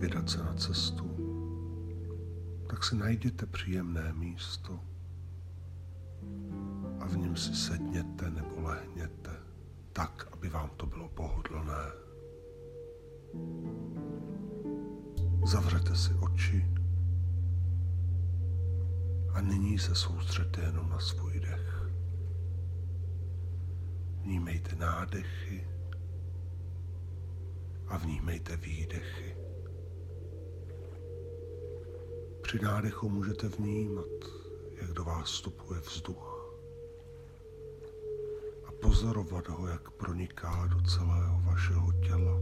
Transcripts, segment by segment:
vydat se na cestu, tak si najděte příjemné místo a v něm si sedněte nebo lehněte tak, aby vám to bylo pohodlné. Zavřete si oči a nyní se soustředte jenom na svůj dech. Vnímejte nádechy a vnímejte výdechy. Při nádechu můžete vnímat, jak do vás vstupuje vzduch a pozorovat ho, jak proniká do celého vašeho těla.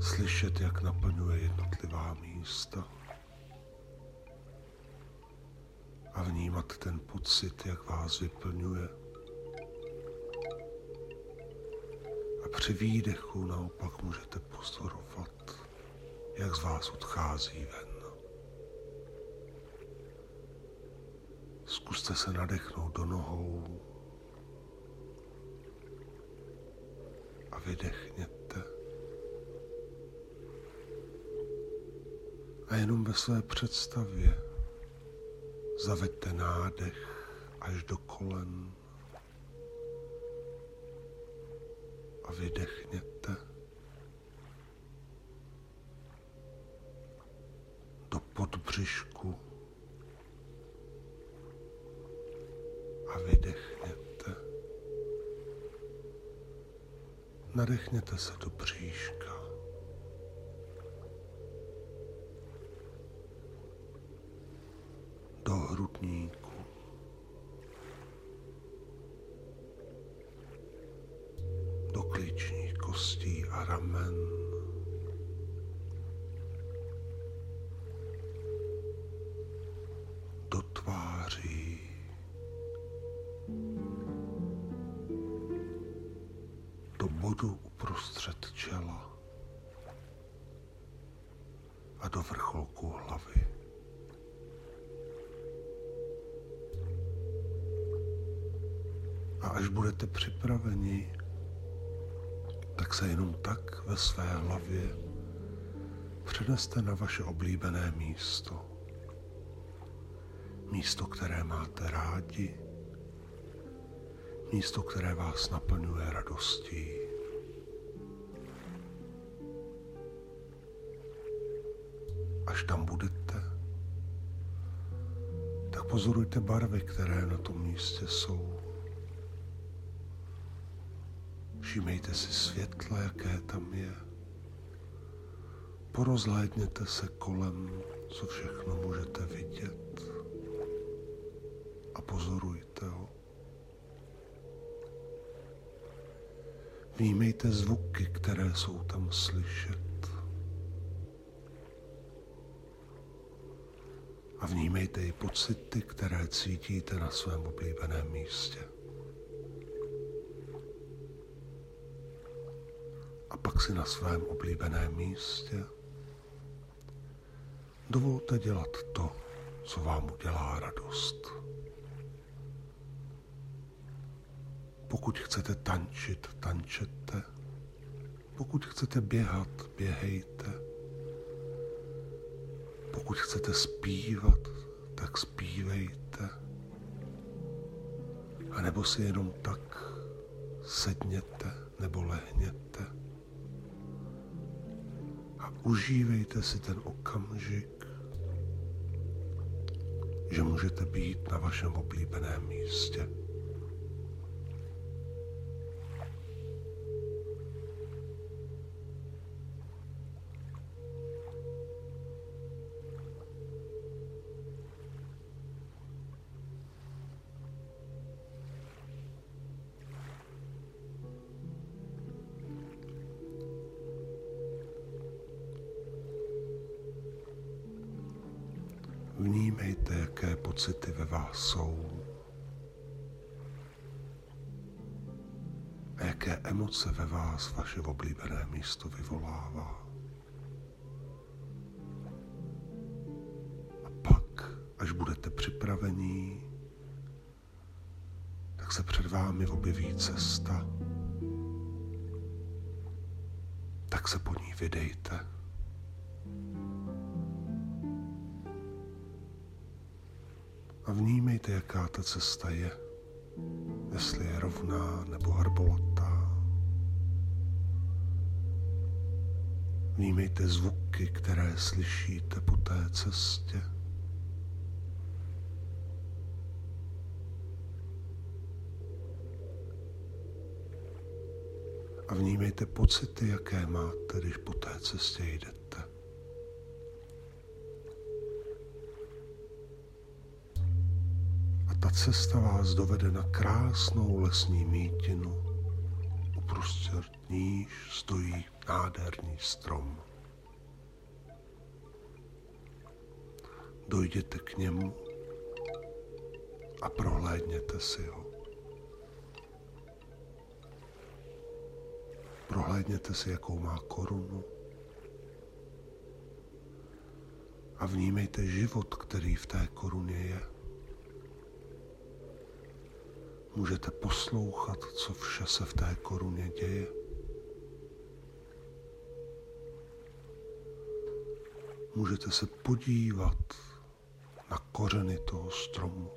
Slyšet, jak naplňuje jednotlivá místa. A vnímat ten pocit, jak vás vyplňuje. A při výdechu naopak můžete pozorovat, jak z vás odchází ven. Zkuste se nadechnout do nohou a vydechněte. A jenom ve své představě zaveďte nádech až do kolen a vydechněte. Do podbřišku a vydechněte. Nadechněte se do bříška. Do hrudníku. Bodu uprostřed čela a do vrcholku hlavy. A až budete připraveni, tak se jenom tak ve své hlavě přeneste na vaše oblíbené místo. Místo, které máte rádi, místo, které vás naplňuje radostí. Pozorujte barvy, které na tom místě jsou. Všímejte si světla, jaké tam je. Porozhlédněte se kolem, co všechno můžete vidět a pozorujte ho. Vnímejte zvuky, které jsou tam slyšet. A vnímejte i pocity, které cítíte na svém oblíbeném místě. A pak si na svém oblíbeném místě dovolte dělat to, co vám udělá radost. Pokud chcete tančit, tančete. Pokud chcete běhat, běhejte. Pokud chcete zpívat, tak zpívejte. A nebo si jenom tak sedněte nebo lehněte. A užívejte si ten okamžik, že můžete být na vašem oblíbeném místě. Jsou a jaké emoce ve vás vaše oblíbené místo vyvolává. A pak, až budete připravení, tak se před vámi objeví cesta. tak se po ní vydejte. A vnímejte, jaká ta cesta je, jestli je rovná nebo hrbolatá. Vnímejte zvuky, které slyšíte po té cestě. A vnímejte pocity, jaké máte, když po té cestě jdete. Ta cesta vás dovede na krásnou lesní mítinu, uprostřed níž stojí nádherný strom. Dojděte k němu a prohlédněte si ho. Prohlédněte si, jakou má korunu. A vnímejte život, který v té koruně je. Můžete poslouchat, co vše se v té koruně děje. Můžete se podívat na kořeny toho stromu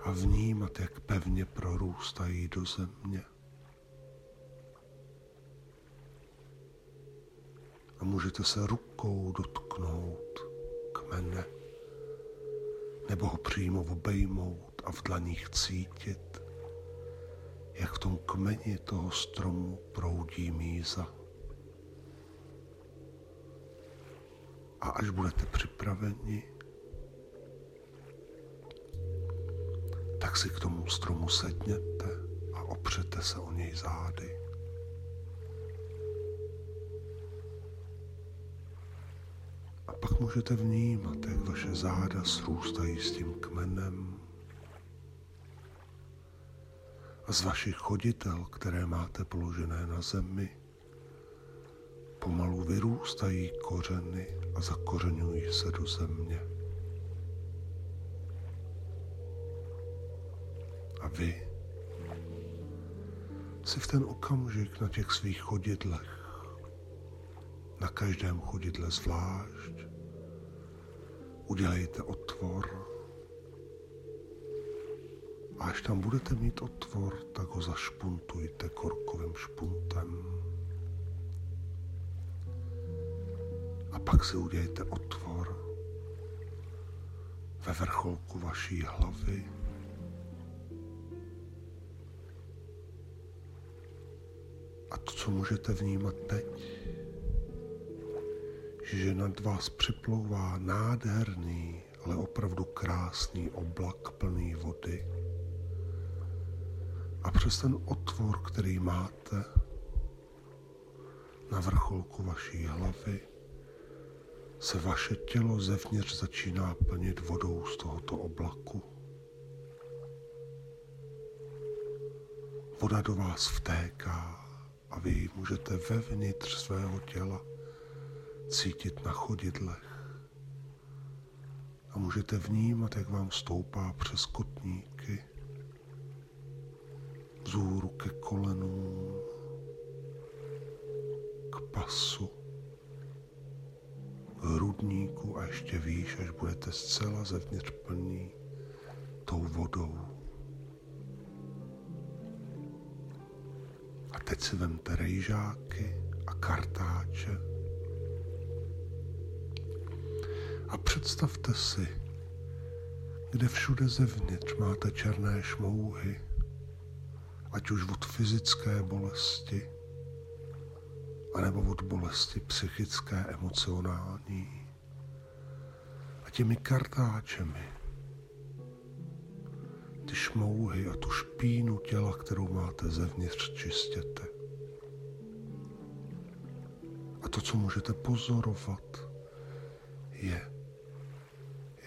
a vnímat, jak pevně prorůstají do země. a můžete se rukou dotknout kmene nebo ho přímo obejmout a v dlaních cítit, jak v tom kmeni toho stromu proudí míza. A až budete připraveni, tak si k tomu stromu sedněte a opřete se o něj zády. pak můžete vnímat, jak vaše záda srůstají s tím kmenem. A z vašich choditel, které máte položené na zemi, pomalu vyrůstají kořeny a zakořenují se do země. A vy si v ten okamžik na těch svých chodidlech na každém chodidle zvlášť udělejte otvor. Až tam budete mít otvor, tak ho zašpuntujte korkovým špuntem. A pak si udělejte otvor ve vrcholku vaší hlavy. A to, co můžete vnímat teď, že nad vás připlouvá nádherný, ale opravdu krásný oblak plný vody. A přes ten otvor, který máte na vrcholku vaší hlavy, se vaše tělo zevnitř začíná plnit vodou z tohoto oblaku. Voda do vás vtéká a vy ji můžete vevnitř svého těla cítit na chodidlech. A můžete vnímat, jak vám stoupá přes kotníky, vzhůru ke kolenům, k pasu, k hrudníku a ještě výš, až budete zcela zevnitř plní tou vodou. A teď si vemte rejžáky a kartáče A představte si, kde všude zevnitř máte černé šmouhy, ať už od fyzické bolesti, anebo od bolesti psychické, emocionální. A těmi kartáčemi ty šmouhy a tu špínu těla, kterou máte zevnitř, čistěte. A to, co můžete pozorovat, je,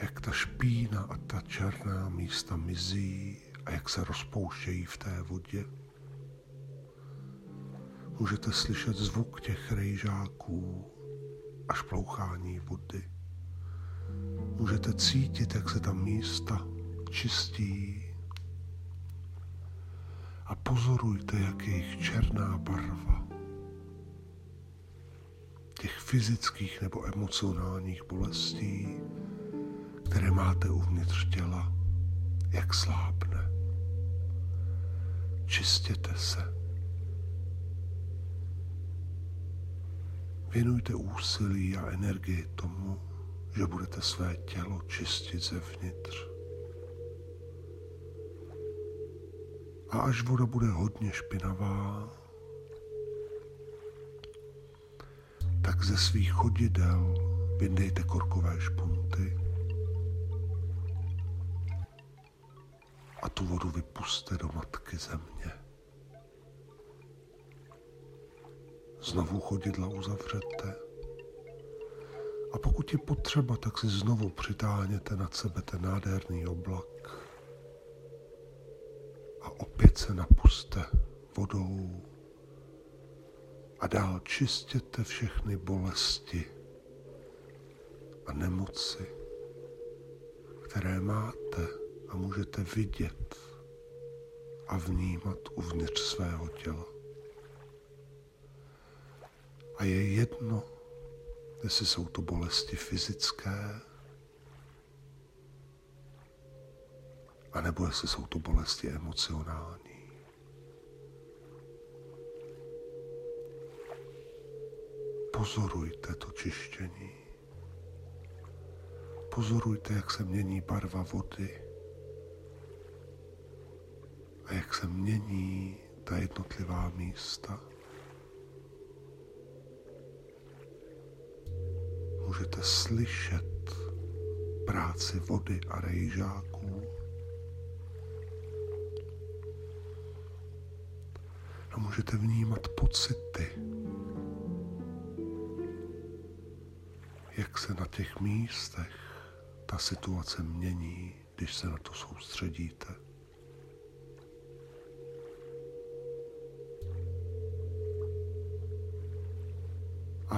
jak ta špína a ta černá místa mizí a jak se rozpouštějí v té vodě. Můžete slyšet zvuk těch rejžáků a šplouchání vody. Můžete cítit, jak se ta místa čistí. A pozorujte, jak jejich černá barva fyzických nebo emocionálních bolestí, které máte uvnitř těla, jak slábne. Čistěte se. Věnujte úsilí a energii tomu, že budete své tělo čistit zevnitř. A až voda bude hodně špinavá, tak ze svých chodidel vyndejte korkové špunty tu vodu vypuste do matky země. Znovu chodidla uzavřete a pokud je potřeba, tak si znovu přitáhněte nad sebe ten nádherný oblak a opět se napuste vodou a dál čistěte všechny bolesti a nemoci, které máte a můžete vidět a vnímat uvnitř svého těla. A je jedno, jestli jsou to bolesti fyzické, anebo jestli jsou to bolesti emocionální. Pozorujte to čištění. Pozorujte, jak se mění barva vody a jak se mění ta jednotlivá místa. Můžete slyšet práci vody a rejžáků. A můžete vnímat pocity, jak se na těch místech ta situace mění, když se na to soustředíte.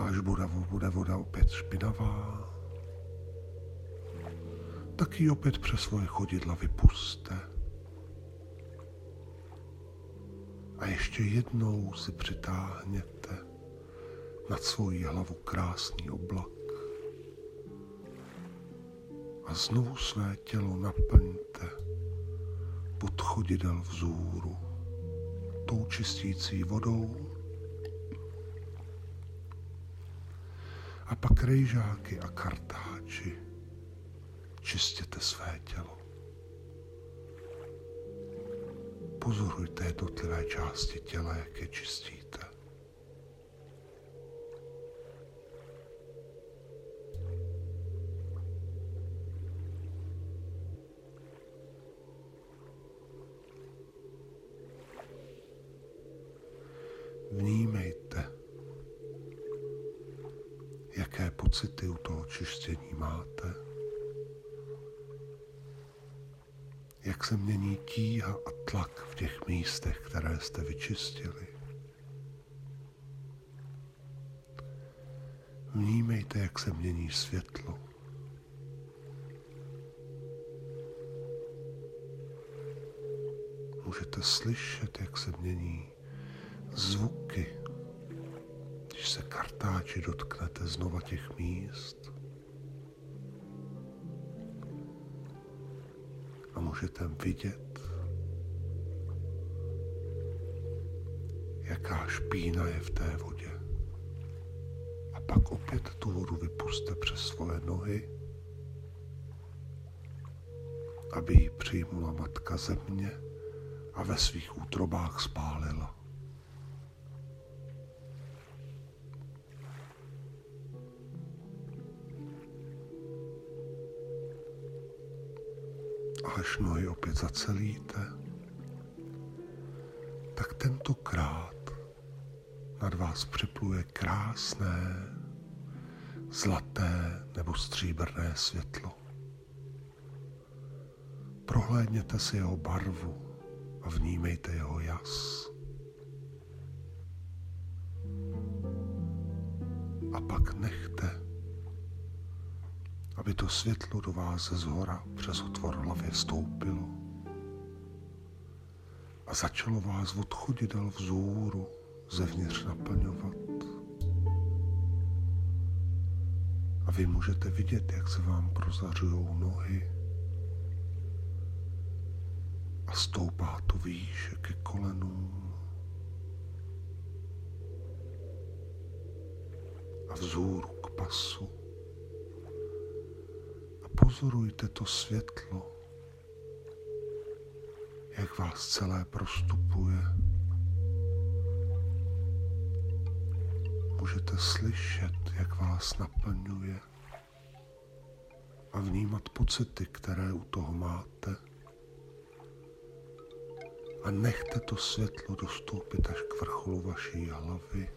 Až bude, bude voda opět špinavá, tak ji opět přes svoje chodidla vypuste. A ještě jednou si přitáhněte nad svoji hlavu krásný oblak a znovu své tělo naplňte pod chodidel vzůru tou čistící vodou a pak rejžáky a kartáči čistěte své tělo. Pozorujte jednotlivé části těla, jak je čistíte. Pocity u toho čištění máte, jak se mění tíha a tlak v těch místech, které jste vyčistili. Vnímejte, jak se mění světlo. Můžete slyšet, jak se mění zvuky, kartáči dotknete znova těch míst. A můžete vidět, jaká špína je v té vodě. A pak opět tu vodu vypuste přes svoje nohy, aby ji přijmula matka země a ve svých útrobách spálila. Až nohy opět zacelíte, tak tentokrát nad vás připluje krásné, zlaté nebo stříbrné světlo. Prohlédněte si jeho barvu a vnímejte jeho jas. A pak nechte aby to světlo do vás ze zhora přes otvor hlavy vstoupilo a začalo vás od chodidel vzůru zevnitř naplňovat. A vy můžete vidět, jak se vám prozařují nohy a stoupá to výše ke kolenům a vzhůru k pasu. Pozorujte to světlo, jak vás celé prostupuje. Můžete slyšet, jak vás naplňuje a vnímat pocity, které u toho máte. A nechte to světlo dostoupit až k vrcholu vaší hlavy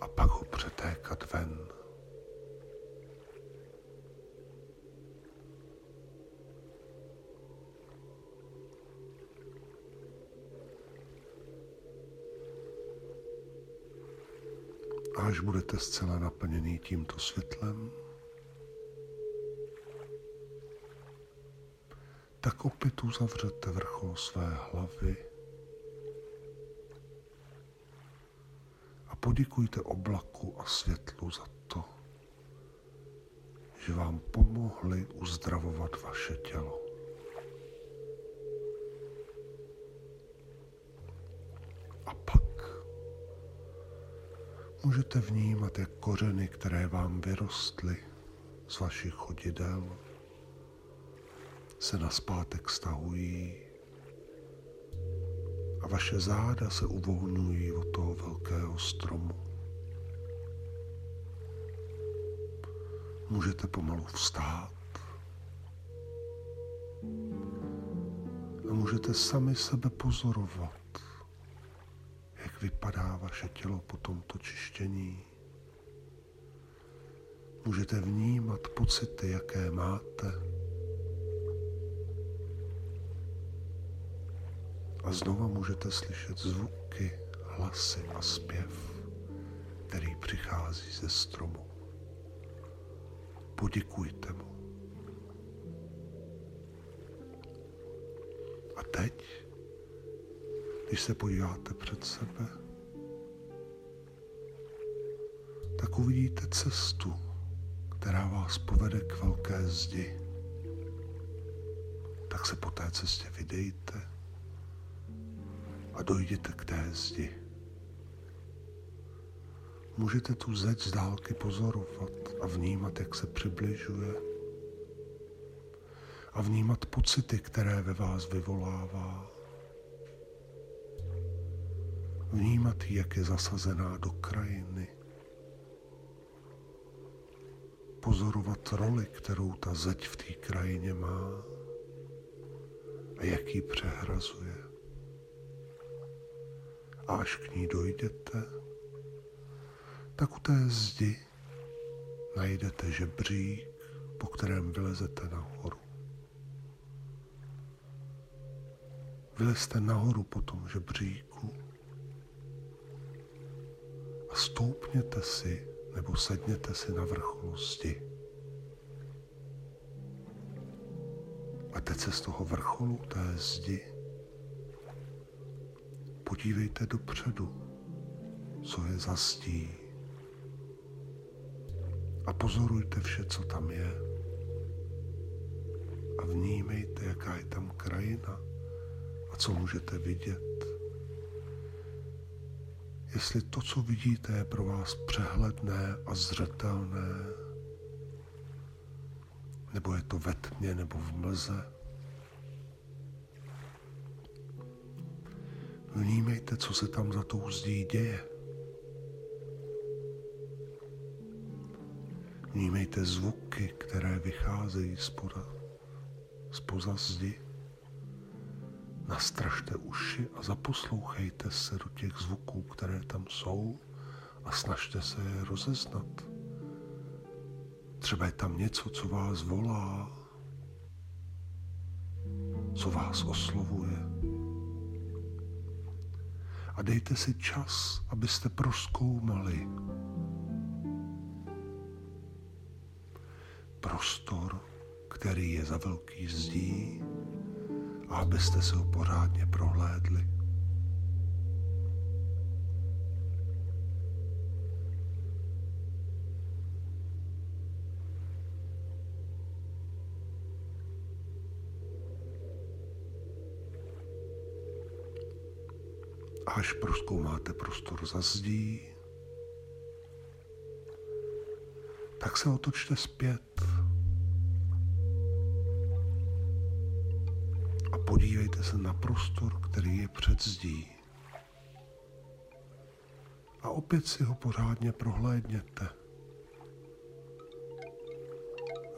a pak ho přetékat ven. Až budete zcela naplněný tímto světlem, tak opět uzavřete vrchol své hlavy a poděkujte oblaku a světlu za to, že vám pomohli uzdravovat vaše tělo. Můžete vnímat, jak kořeny, které vám vyrostly z vašich chodidel, se na zpátek stahují a vaše záda se uvolňují od toho velkého stromu. Můžete pomalu vstát a můžete sami sebe pozorovat vypadá vaše tělo po tomto čištění. Můžete vnímat pocity, jaké máte. A znova můžete slyšet zvuky, hlasy a zpěv, který přichází ze stromu. Poděkujte mu. A teď když se podíváte před sebe, tak uvidíte cestu, která vás povede k velké zdi. Tak se po té cestě vydejte a dojděte k té zdi. Můžete tu zeď z dálky pozorovat a vnímat, jak se přibližuje a vnímat pocity, které ve vás vyvolává vnímat, jak je zasazená do krajiny, pozorovat roli, kterou ta zeď v té krajině má a jak ji přehrazuje. A až k ní dojdete, tak u té zdi najdete žebřík, po kterém vylezete nahoru. Vylezte nahoru po tom žebříku stoupněte si nebo sedněte si na vrcholu zdi. A teď se z toho vrcholu té zdi podívejte dopředu, co je za zdí. A pozorujte vše, co tam je. A vnímejte, jaká je tam krajina a co můžete vidět jestli to, co vidíte, je pro vás přehledné a zřetelné, nebo je to ve tmě nebo v mlze. Vnímejte, co se tam za tou zdí děje. Vnímejte zvuky, které vycházejí spoza, spoza zdi. Nastražte uši a zaposlouchejte se do těch zvuků, které tam jsou a snažte se je rozeznat. Třeba je tam něco, co vás volá, co vás oslovuje. A dejte si čas, abyste proskoumali prostor, který je za velký zdí, a abyste se ho pořádně prohlédli. až proskoumáte prostor za zdí, tak se otočte zpět. Se na prostor, který je před zdí. A opět si ho pořádně prohlédněte.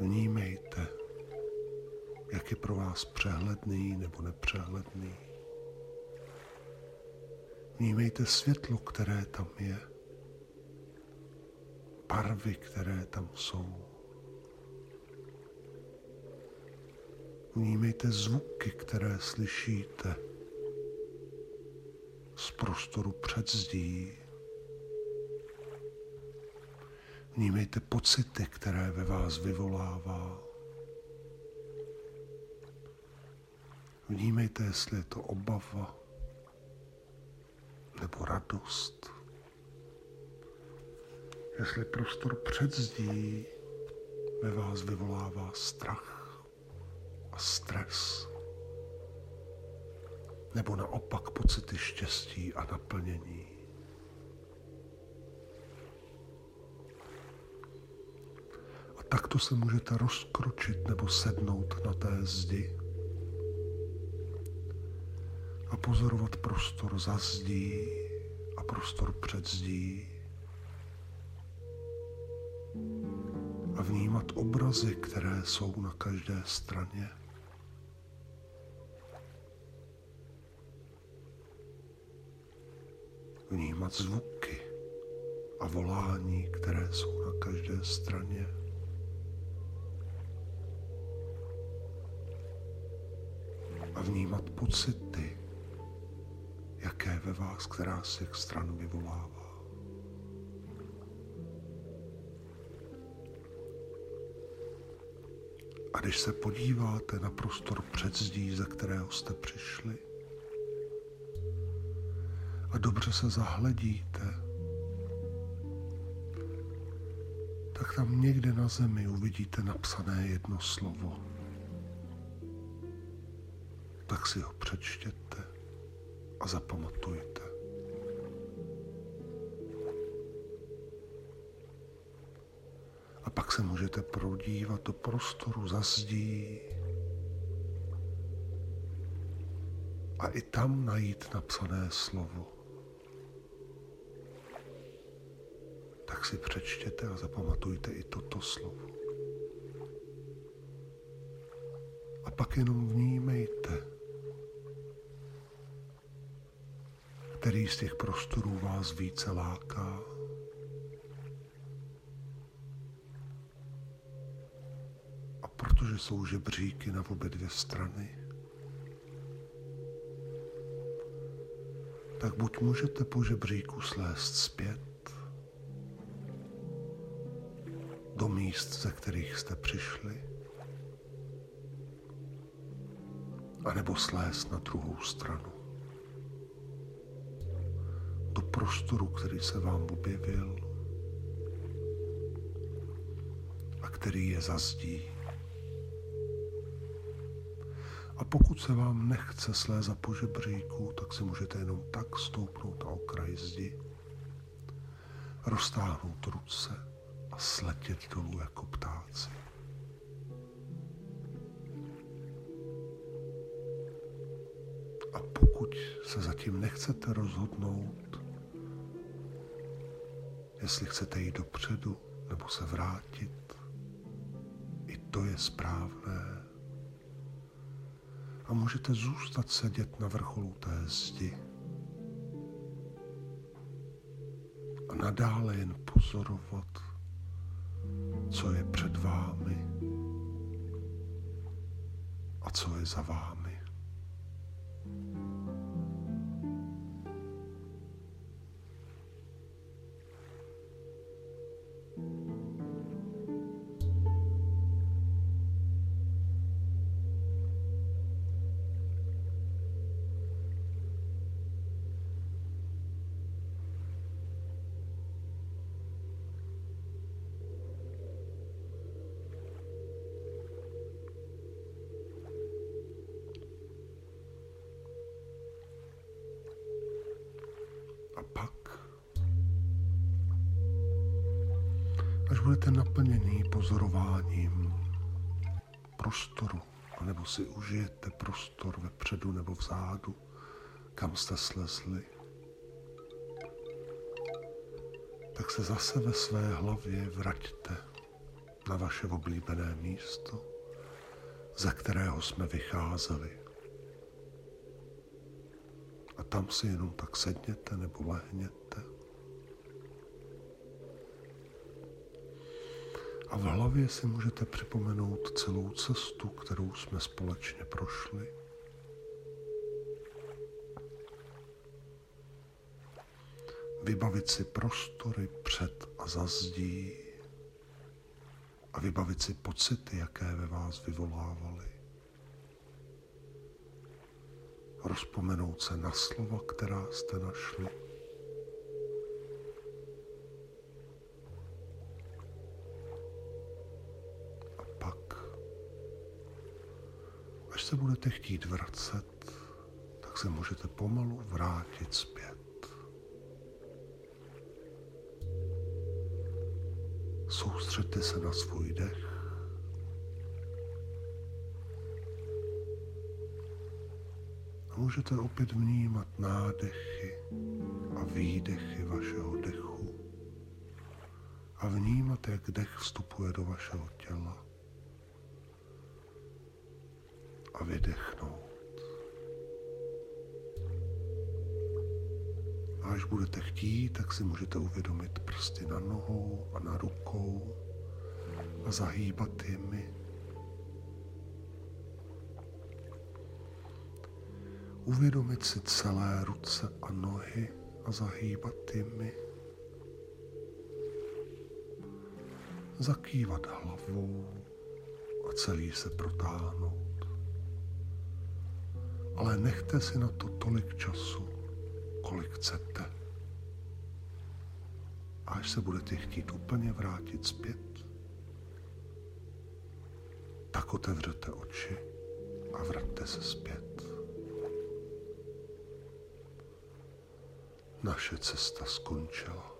Vnímejte, jak je pro vás přehledný nebo nepřehledný. Vnímejte světlo, které tam je, barvy, které tam jsou. Vnímejte zvuky, které slyšíte z prostoru před zdí. Vnímejte pocity, které ve vás vyvolává. Vnímejte, jestli je to obava nebo radost. Jestli prostor před zdí ve vás vyvolává strach stres. Nebo naopak pocity štěstí a naplnění. A takto se můžete rozkročit nebo sednout na té zdi a pozorovat prostor za zdí a prostor před zdí a vnímat obrazy, které jsou na každé straně. Vnímat zvuky a volání, které jsou na každé straně. A vnímat pocity, jaké ve vás, která z těch stran vyvolává. A když se podíváte na prostor před zdí, ze kterého jste přišli, a dobře se zahledíte, tak tam někde na zemi uvidíte napsané jedno slovo. Tak si ho přečtěte a zapamatujte. A pak se můžete prodívat do prostoru za zdí a i tam najít napsané slovo. Tak si přečtěte a zapamatujte i toto slovo. A pak jenom vnímejte, který z těch prostorů vás více láká. A protože jsou žebříky na obě dvě strany, tak buď můžete po žebříku slést zpět míst, ze kterých jste přišli, anebo slést na druhou stranu? Prostoru, který se vám objevil a který je za zdí. A pokud se vám nechce slézat po žebříku, tak si můžete jenom tak stoupnout na okraj zdi, roztáhnout ruce sletět dolů jako ptáci. A pokud se zatím nechcete rozhodnout, jestli chcete jít dopředu nebo se vrátit. I to je správné. A můžete zůstat sedět na vrcholu té zdi a nadále jen pozorovat, co je před vámi a co je za vámi. A pak, až budete naplněný pozorováním prostoru, anebo si užijete prostor vepředu nebo vzadu, kam jste slezli, tak se zase ve své hlavě vraťte na vaše oblíbené místo, ze kterého jsme vycházeli. A tam si jenom tak sedněte nebo lehněte. A v hlavě si můžete připomenout celou cestu, kterou jsme společně prošli. Vybavit si prostory před a za zdí a vybavit si pocity, jaké ve vás vyvolávaly. Rozpomenout se na slova, která jste našli. A pak, až se budete chtít vracet, tak se můžete pomalu vrátit zpět. Soustřeďte se na svůj dech. Můžete opět vnímat nádechy a výdechy vašeho dechu a vnímat, jak dech vstupuje do vašeho těla a vydechnout. až budete chtít, tak si můžete uvědomit prsty na nohou a na rukou a zahýbat jimi. Uvědomit si celé ruce a nohy a zahýbat jimi. Zakývat hlavou a celý se protáhnout. Ale nechte si na to tolik času, kolik chcete. A až se budete chtít úplně vrátit zpět, tak otevřete oči a vraťte se zpět. Naše cesta skončila.